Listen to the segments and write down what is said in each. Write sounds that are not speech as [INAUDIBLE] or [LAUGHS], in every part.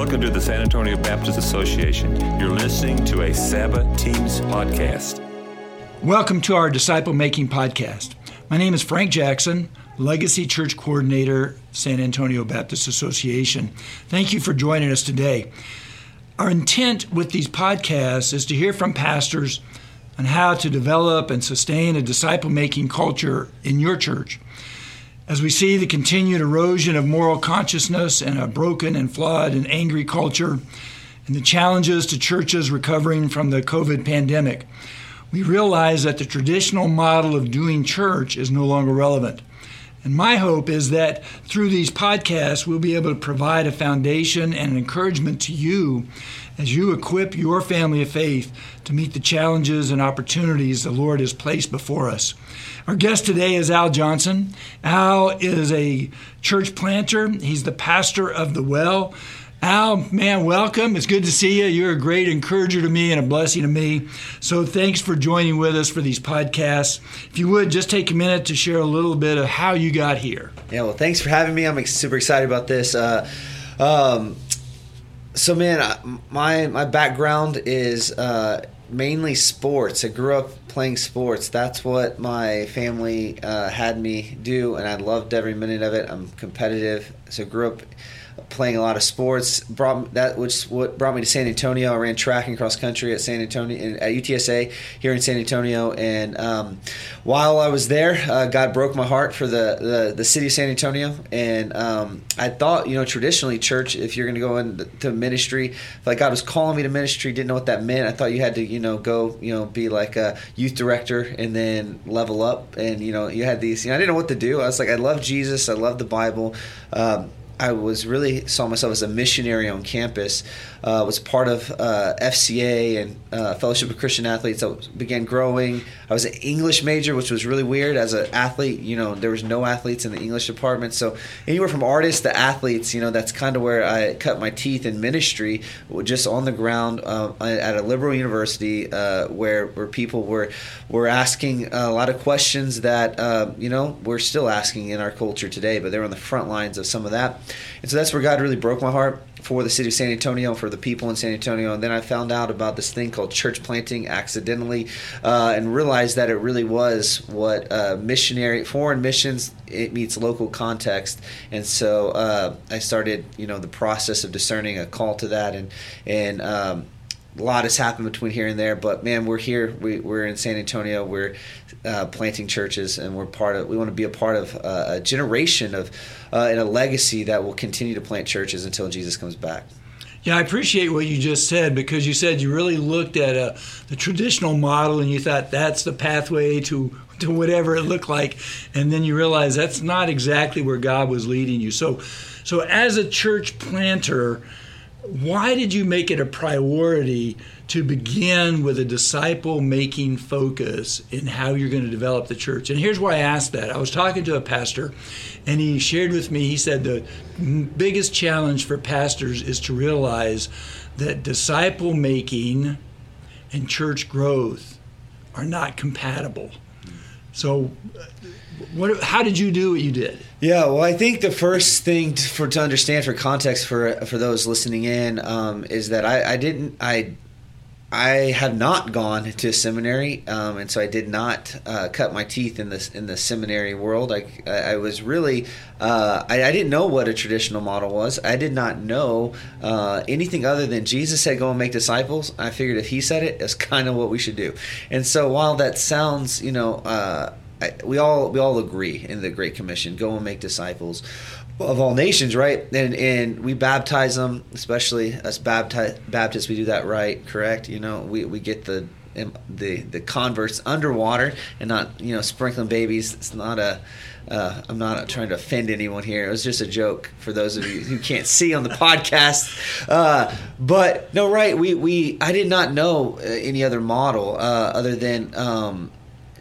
Welcome to the San Antonio Baptist Association. You're listening to a Sabbath Teams podcast. Welcome to our disciple making podcast. My name is Frank Jackson, Legacy Church Coordinator, San Antonio Baptist Association. Thank you for joining us today. Our intent with these podcasts is to hear from pastors on how to develop and sustain a disciple making culture in your church. As we see the continued erosion of moral consciousness and a broken and flawed and angry culture, and the challenges to churches recovering from the COVID pandemic, we realize that the traditional model of doing church is no longer relevant. And my hope is that through these podcasts, we'll be able to provide a foundation and an encouragement to you as you equip your family of faith to meet the challenges and opportunities the Lord has placed before us. Our guest today is Al Johnson. Al is a church planter, he's the pastor of The Well. Al, man, welcome. It's good to see you. You're a great encourager to me and a blessing to me. So thanks for joining with us for these podcasts. If you would, just take a minute to share a little bit of how you got here. Yeah, well, thanks for having me. I'm super excited about this. Uh, um, so, man, my my background is uh, mainly sports. I grew up playing sports. That's what my family uh, had me do, and I loved every minute of it. I'm competitive, so grew up playing a lot of sports. Brought that which what brought me to San Antonio. I ran track and cross country at San Antonio at UTSA here in San Antonio. And um, while I was there, uh, God broke my heart for the, the, the city of San Antonio. And um, I thought, you know, traditionally church, if you're going to go into ministry, like God was calling me to ministry, didn't know what that meant. I thought you had to, you know, go, you know, be like a youth director and then level up. And you know, you had these. You know, I didn't know what to do. I was like, I love Jesus. I love the Bible. Um, I was really saw myself as a missionary on campus. Uh, was part of uh, FCA and uh, Fellowship of Christian Athletes. I began growing. I was an English major, which was really weird. As an athlete, you know, there was no athletes in the English department. So anywhere from artists to athletes, you know, that's kind of where I cut my teeth in ministry, just on the ground uh, at a liberal university, uh, where where people were were asking a lot of questions that uh, you know we're still asking in our culture today, but they're on the front lines of some of that. And so that's where God really broke my heart for the city of San Antonio, and for the people in San Antonio. And then I found out about this thing called church planting accidentally uh, and realized that it really was what uh, missionary, foreign missions, it meets local context. And so uh, I started, you know, the process of discerning a call to that and, and, um, a lot has happened between here and there, but man, we're here. We, we're in San Antonio. We're uh, planting churches, and we're part of. We want to be a part of uh, a generation of uh, and a legacy that will continue to plant churches until Jesus comes back. Yeah, I appreciate what you just said because you said you really looked at a, uh, the traditional model and you thought that's the pathway to to whatever it looked like, and then you realize that's not exactly where God was leading you. So, so as a church planter why did you make it a priority to begin with a disciple making focus in how you're going to develop the church? And here's why I asked that. I was talking to a pastor, and he shared with me, he said the biggest challenge for pastors is to realize that disciple making and church growth are not compatible. So, what, how did you do what you did? Yeah, well, I think the first thing to, for to understand for context for for those listening in um, is that I, I didn't I I have not gone to seminary, um, and so I did not uh, cut my teeth in this in the seminary world. I, I was really uh, I, I, didn't know what a traditional model was. I did not know uh, anything other than Jesus said, "Go and make disciples." I figured if He said it, it's [LAUGHS] kind of what we should do. And so while that sounds, you know. Uh, I, we all we all agree in the Great Commission: go and make disciples of all nations, right? And and we baptize them, especially us bapti- Baptists. We do that right, correct? You know, we, we get the the the converts underwater and not you know sprinkling babies. It's not a. Uh, I'm not trying to offend anyone here. It was just a joke for those of you who can't see on the [LAUGHS] podcast. Uh, but no, right? We we I did not know uh, any other model uh, other than um,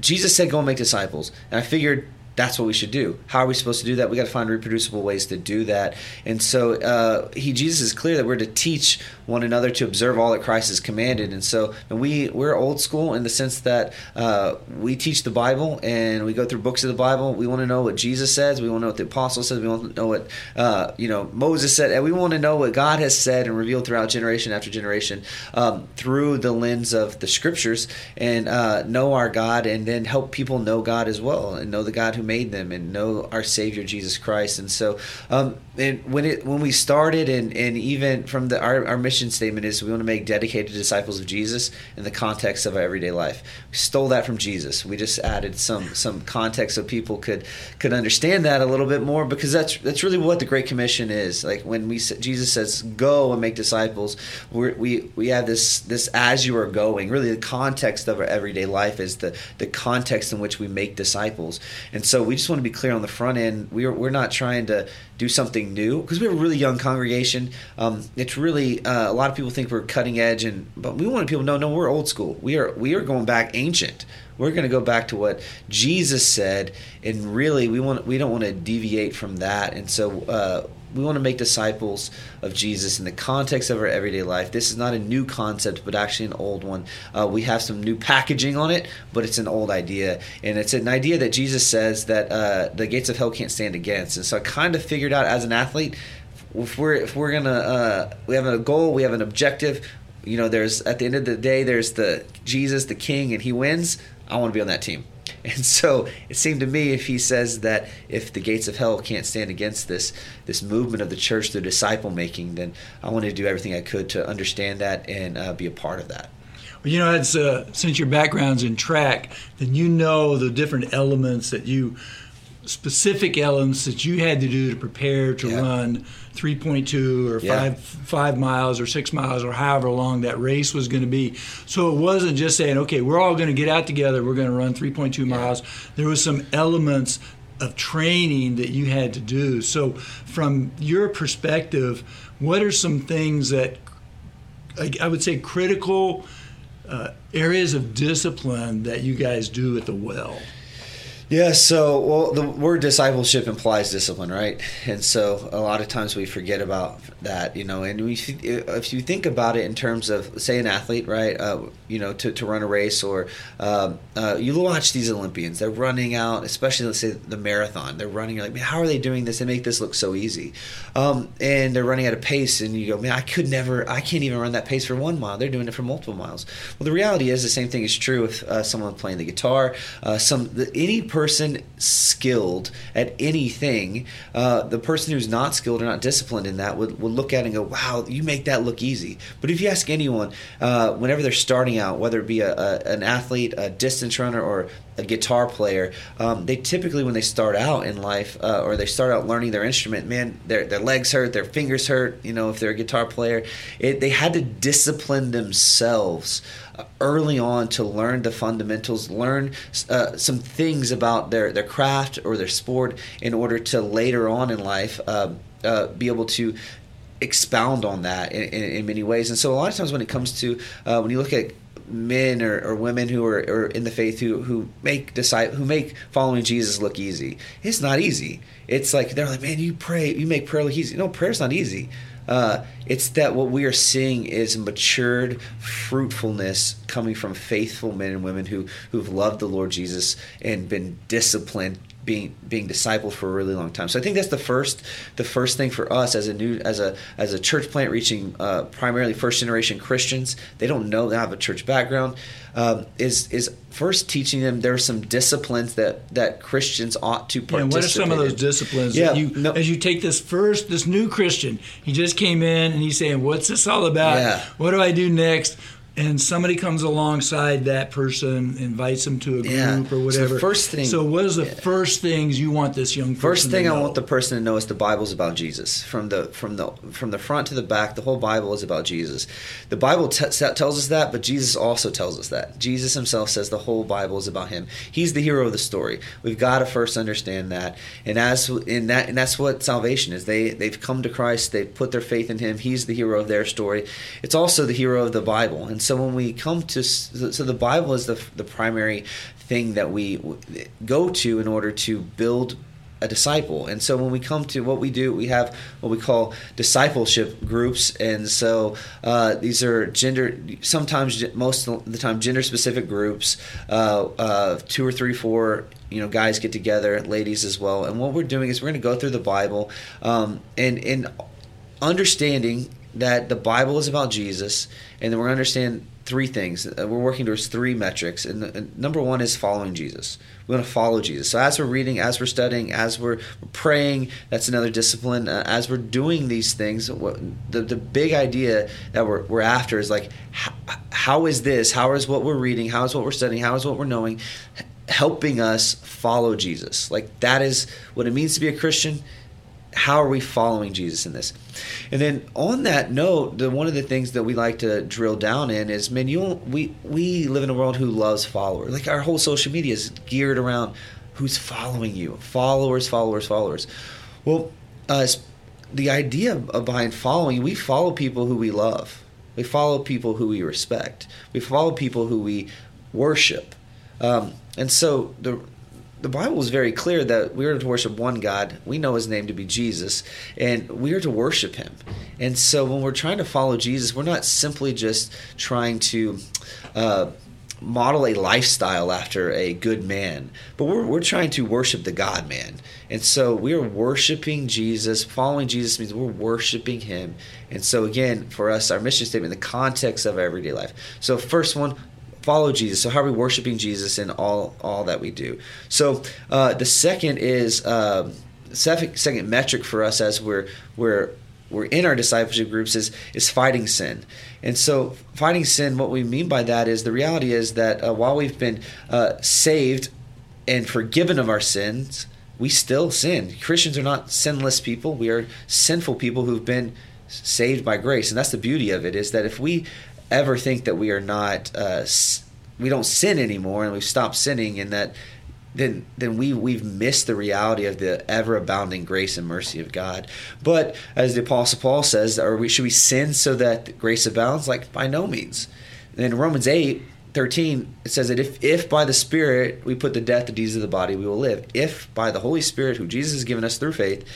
Jesus said, "Go and make disciples," and I figured that's what we should do. How are we supposed to do that? We got to find reproducible ways to do that. And so uh, he Jesus is clear that we're to teach one another to observe all that Christ has commanded. And so and we we're old school in the sense that uh, we teach the Bible and we go through books of the Bible. We want to know what Jesus says. We want to know what the apostles says. We want to know what uh, you know Moses said. And we want to know what God has said and revealed throughout generation after generation um, through the lens of the Scriptures and uh, know our God and then help people know God as well and know the God who made them and know our Savior Jesus Christ. And so, um, and when it when we started and and even from the our, our mission statement is we want to make dedicated disciples of Jesus in the context of our everyday life. We stole that from Jesus. We just added some some context so people could could understand that a little bit more because that's that's really what the Great Commission is. Like when we Jesus says go and make disciples, we we we have this this as you are going. Really, the context of our everyday life is the the context in which we make disciples, and so we just want to be clear on the front end. We're we're not trying to do something new because we have a really young congregation. Um, it's really uh, a lot of people think we're cutting edge, and but we want people to know no, we're old school. We are we are going back ancient. We're going to go back to what Jesus said, and really we want we don't want to deviate from that. And so uh, we want to make disciples of Jesus in the context of our everyday life. This is not a new concept, but actually an old one. Uh, we have some new packaging on it, but it's an old idea, and it's an idea that Jesus says that uh, the gates of hell can't stand against. And so I kind of figured out as an athlete, if we're if we're gonna uh, we have a goal, we have an objective. You know, there's at the end of the day, there's the Jesus, the King, and He wins. I want to be on that team. And so it seemed to me if he says that if the gates of hell can't stand against this this movement of the church through disciple making, then I wanted to do everything I could to understand that and uh, be a part of that. Well, you know, uh, since your background's in track, then you know the different elements that you specific elements that you had to do to prepare to yeah. run 3.2 or yeah. five five miles or six miles or however long that race was going to be. So it wasn't just saying, okay, we're all going to get out together, we're going to run 3.2 yeah. miles. There was some elements of training that you had to do. So from your perspective, what are some things that I would say critical uh, areas of discipline that you guys do at the well? Yeah, so well, the word discipleship implies discipline, right? And so a lot of times we forget about that, you know. And we, if you think about it in terms of, say, an athlete, right? Uh, you know, to, to run a race, or um, uh, you watch these Olympians, they're running out, especially let's say the marathon. They're running, you're like, man, how are they doing this? They make this look so easy, um, and they're running at a pace, and you go, man, I could never, I can't even run that pace for one mile. They're doing it for multiple miles. Well, the reality is the same thing is true with uh, someone playing the guitar, uh, some the, any person skilled at anything, uh, the person who's not skilled or not disciplined in that would, would look at it and go, wow, you make that look easy. But if you ask anyone, uh, whenever they're starting out, whether it be a, a, an athlete, a distance runner, or a guitar player, um, they typically, when they start out in life uh, or they start out learning their instrument, man, their, their legs hurt, their fingers hurt, you know, if they're a guitar player. It, they had to discipline themselves early on to learn the fundamentals, learn uh, some things about their, their craft or their sport in order to later on in life uh, uh, be able to expound on that in, in, in, many ways. And so a lot of times when it comes to, uh, when you look at men or, or women who are, in the faith who, who make decide who make following Jesus look easy. It's not easy. It's like they're like, man, you pray, you make prayer look easy. No, prayer's not easy. Uh, it's that what we are seeing is matured fruitfulness coming from faithful men and women who who've loved the Lord Jesus and been disciplined being being discipled for a really long time. So I think that's the first the first thing for us as a new as a as a church plant reaching uh, primarily first generation Christians. They don't know they have a church background. Um, is is first teaching them there are some disciplines that that Christians ought to participate. Yeah, what are some of those disciplines? Yeah, you, no, as you take this first this new Christian, he just came in and he's saying, "What's this all about? Yeah. What do I do next?" And somebody comes alongside that person, invites them to a group yeah. or whatever. So first thing. So what is the yeah. first things you want this young person? First thing I want the person to know is the Bible's about Jesus. From the from the from the front to the back, the whole Bible is about Jesus. The Bible t- tells us that, but Jesus also tells us that. Jesus himself says the whole Bible is about him. He's the hero of the story. We've got to first understand that, and as in that, and that's what salvation is. They they've come to Christ. They've put their faith in Him. He's the hero of their story. It's also the hero of the Bible, and so when we come to so the Bible is the the primary thing that we go to in order to build a disciple. And so when we come to what we do, we have what we call discipleship groups. And so uh, these are gender, sometimes most of the time, gender specific groups. Uh, uh, two or three, four, you know, guys get together, ladies as well. And what we're doing is we're going to go through the Bible um, and in understanding that the Bible is about Jesus, and then we're going to understand three things. Uh, we're working towards three metrics, and, and, number one is following Jesus. We want to follow Jesus. So as we're reading, as we're studying, as we're praying, that's another discipline. Uh, as we're doing these things, what, the the big idea that we're we're after is like, how, how is this? How is what we're reading? How is what we're studying? How is what we're knowing? Helping us follow Jesus. Like that is what it means to be a Christian how are we following Jesus in this? And then on that note, the, one of the things that we like to drill down in is, man, you we we live in a world who loves followers. Like our whole social media is geared around who's following you, followers, followers, followers. Well, uh, the idea of behind following, we follow people who we love. We follow people who we respect. We follow people who we worship. Um, and so the the Bible is very clear that we are to worship one God. We know his name to be Jesus, and we are to worship him. And so when we're trying to follow Jesus, we're not simply just trying to uh, model a lifestyle after a good man, but we're, we're trying to worship the God man. And so we are worshiping Jesus. Following Jesus means we're worshiping him. And so, again, for us, our mission statement, the context of our everyday life. So, first one, follow Jesus. So how are we worshiping Jesus in all all that we do? So uh, the second is uh, second, metric for us as we're we're we're in our discipleship groups is is fighting sin. And so fighting sin, what we mean by that is the reality is that uh, while we've been uh, saved and forgiven of our sins, we still sin. Christians are not sinless people. We are sinful people who've been saved by grace, and that's the beauty of it. Is that if we ever think that we are not uh, we don't sin anymore and we've stopped sinning and that then then we we've missed the reality of the ever abounding grace and mercy of God. But as the apostle Paul says, are we should we sin so that grace abounds? Like by no means. And in Romans 8, 13, it says that if, if by the Spirit we put to death the deeds of the body, we will live. If by the Holy Spirit, who Jesus has given us through faith,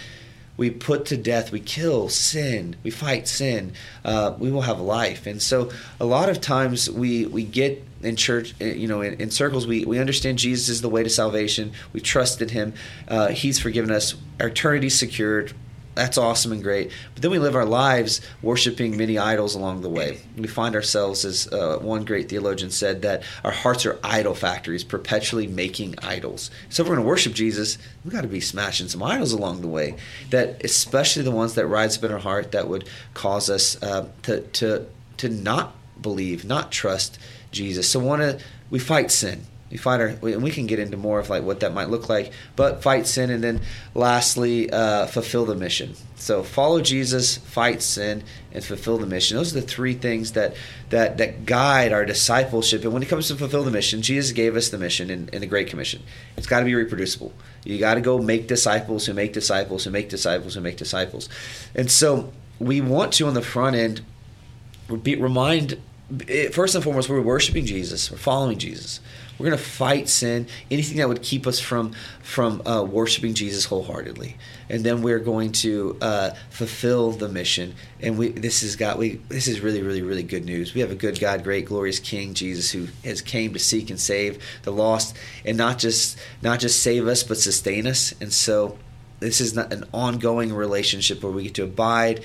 we put to death, we kill sin, we fight sin, uh, we will have life. And so a lot of times we, we get in church, uh, you know, in, in, circles, we, we understand Jesus is the way to salvation. We trusted him. Uh, he's forgiven us. Our eternity secured that's awesome and great. But then we live our lives worshiping many idols along the way. We find ourselves, as uh, one great theologian said, that our hearts are idol factories, perpetually making idols. So if we're going to worship Jesus, we've got to be smashing some idols along the way. That especially the ones that rise up in our heart that would cause us uh, to to to not believe, not trust Jesus. So to we fight sin we find our and we can get into more of like what that might look like but fight sin and then lastly uh, fulfill the mission. So follow jesus fight sin and fulfill the mission. Those are the three things that that that guide our discipleship. And when it comes to fulfill the mission jesus gave us the mission in, in the great commission. It's got to be reproducible. You got to go make disciples who make disciples who make disciples who make disciples. And so we want to on the front end be, remind first and foremost we're worshiping jesus we're following jesus we're going to fight sin, anything that would keep us from from uh, worshiping Jesus wholeheartedly, and then we're going to uh, fulfill the mission. And we this has got we this is really really really good news. We have a good God, great glorious King Jesus, who has came to seek and save the lost, and not just not just save us, but sustain us. And so this is not an ongoing relationship where we get to abide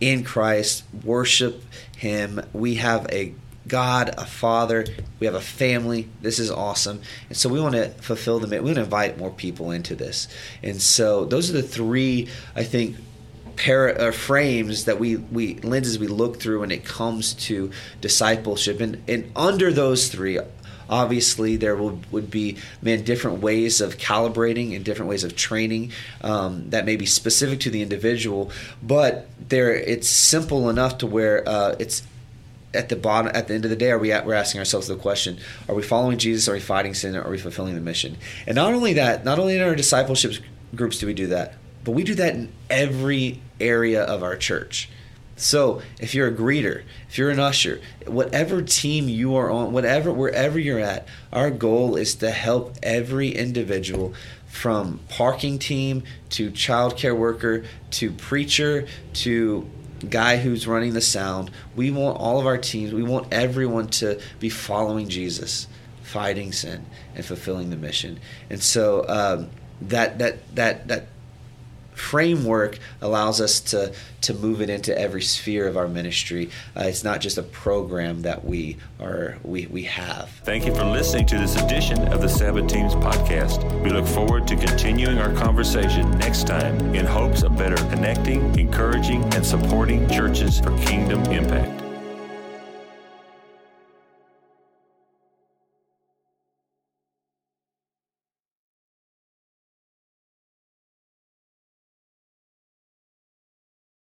in Christ, worship Him. We have a God, a father. We have a family. This is awesome. And so we want to fulfill the We want to invite more people into this. And so those are the three, I think, para, uh, frames that we, we lenses we look through when it comes to discipleship. And, and under those three, obviously there would, would be man different ways of calibrating and different ways of training um, that may be specific to the individual but there it's simple enough to where uh, it's at the bottom at the end of the day are we at, we're asking ourselves the question are we following jesus? Are we fighting sin? Are we fulfilling the mission? And not only that not only in our discipleship groups do we do that but we do that in every area of our church So if you're a greeter, if you're an usher, whatever team you are on, whatever wherever you're at, our goal is to help every individual from parking team to childcare worker to preacher to guy who's running the sound. We want all of our teams, we want everyone to be following Jesus, fighting sin and fulfilling the mission. And so um, that that that that framework allows us to to move it into every sphere of our ministry. Uh, it's not just a program that we are we we have. Thank you for listening to this edition of the Sabbath Teams podcast. We look forward to continuing our conversation next time in hopes of better connecting, encouraging, and supporting churches for kingdom impact.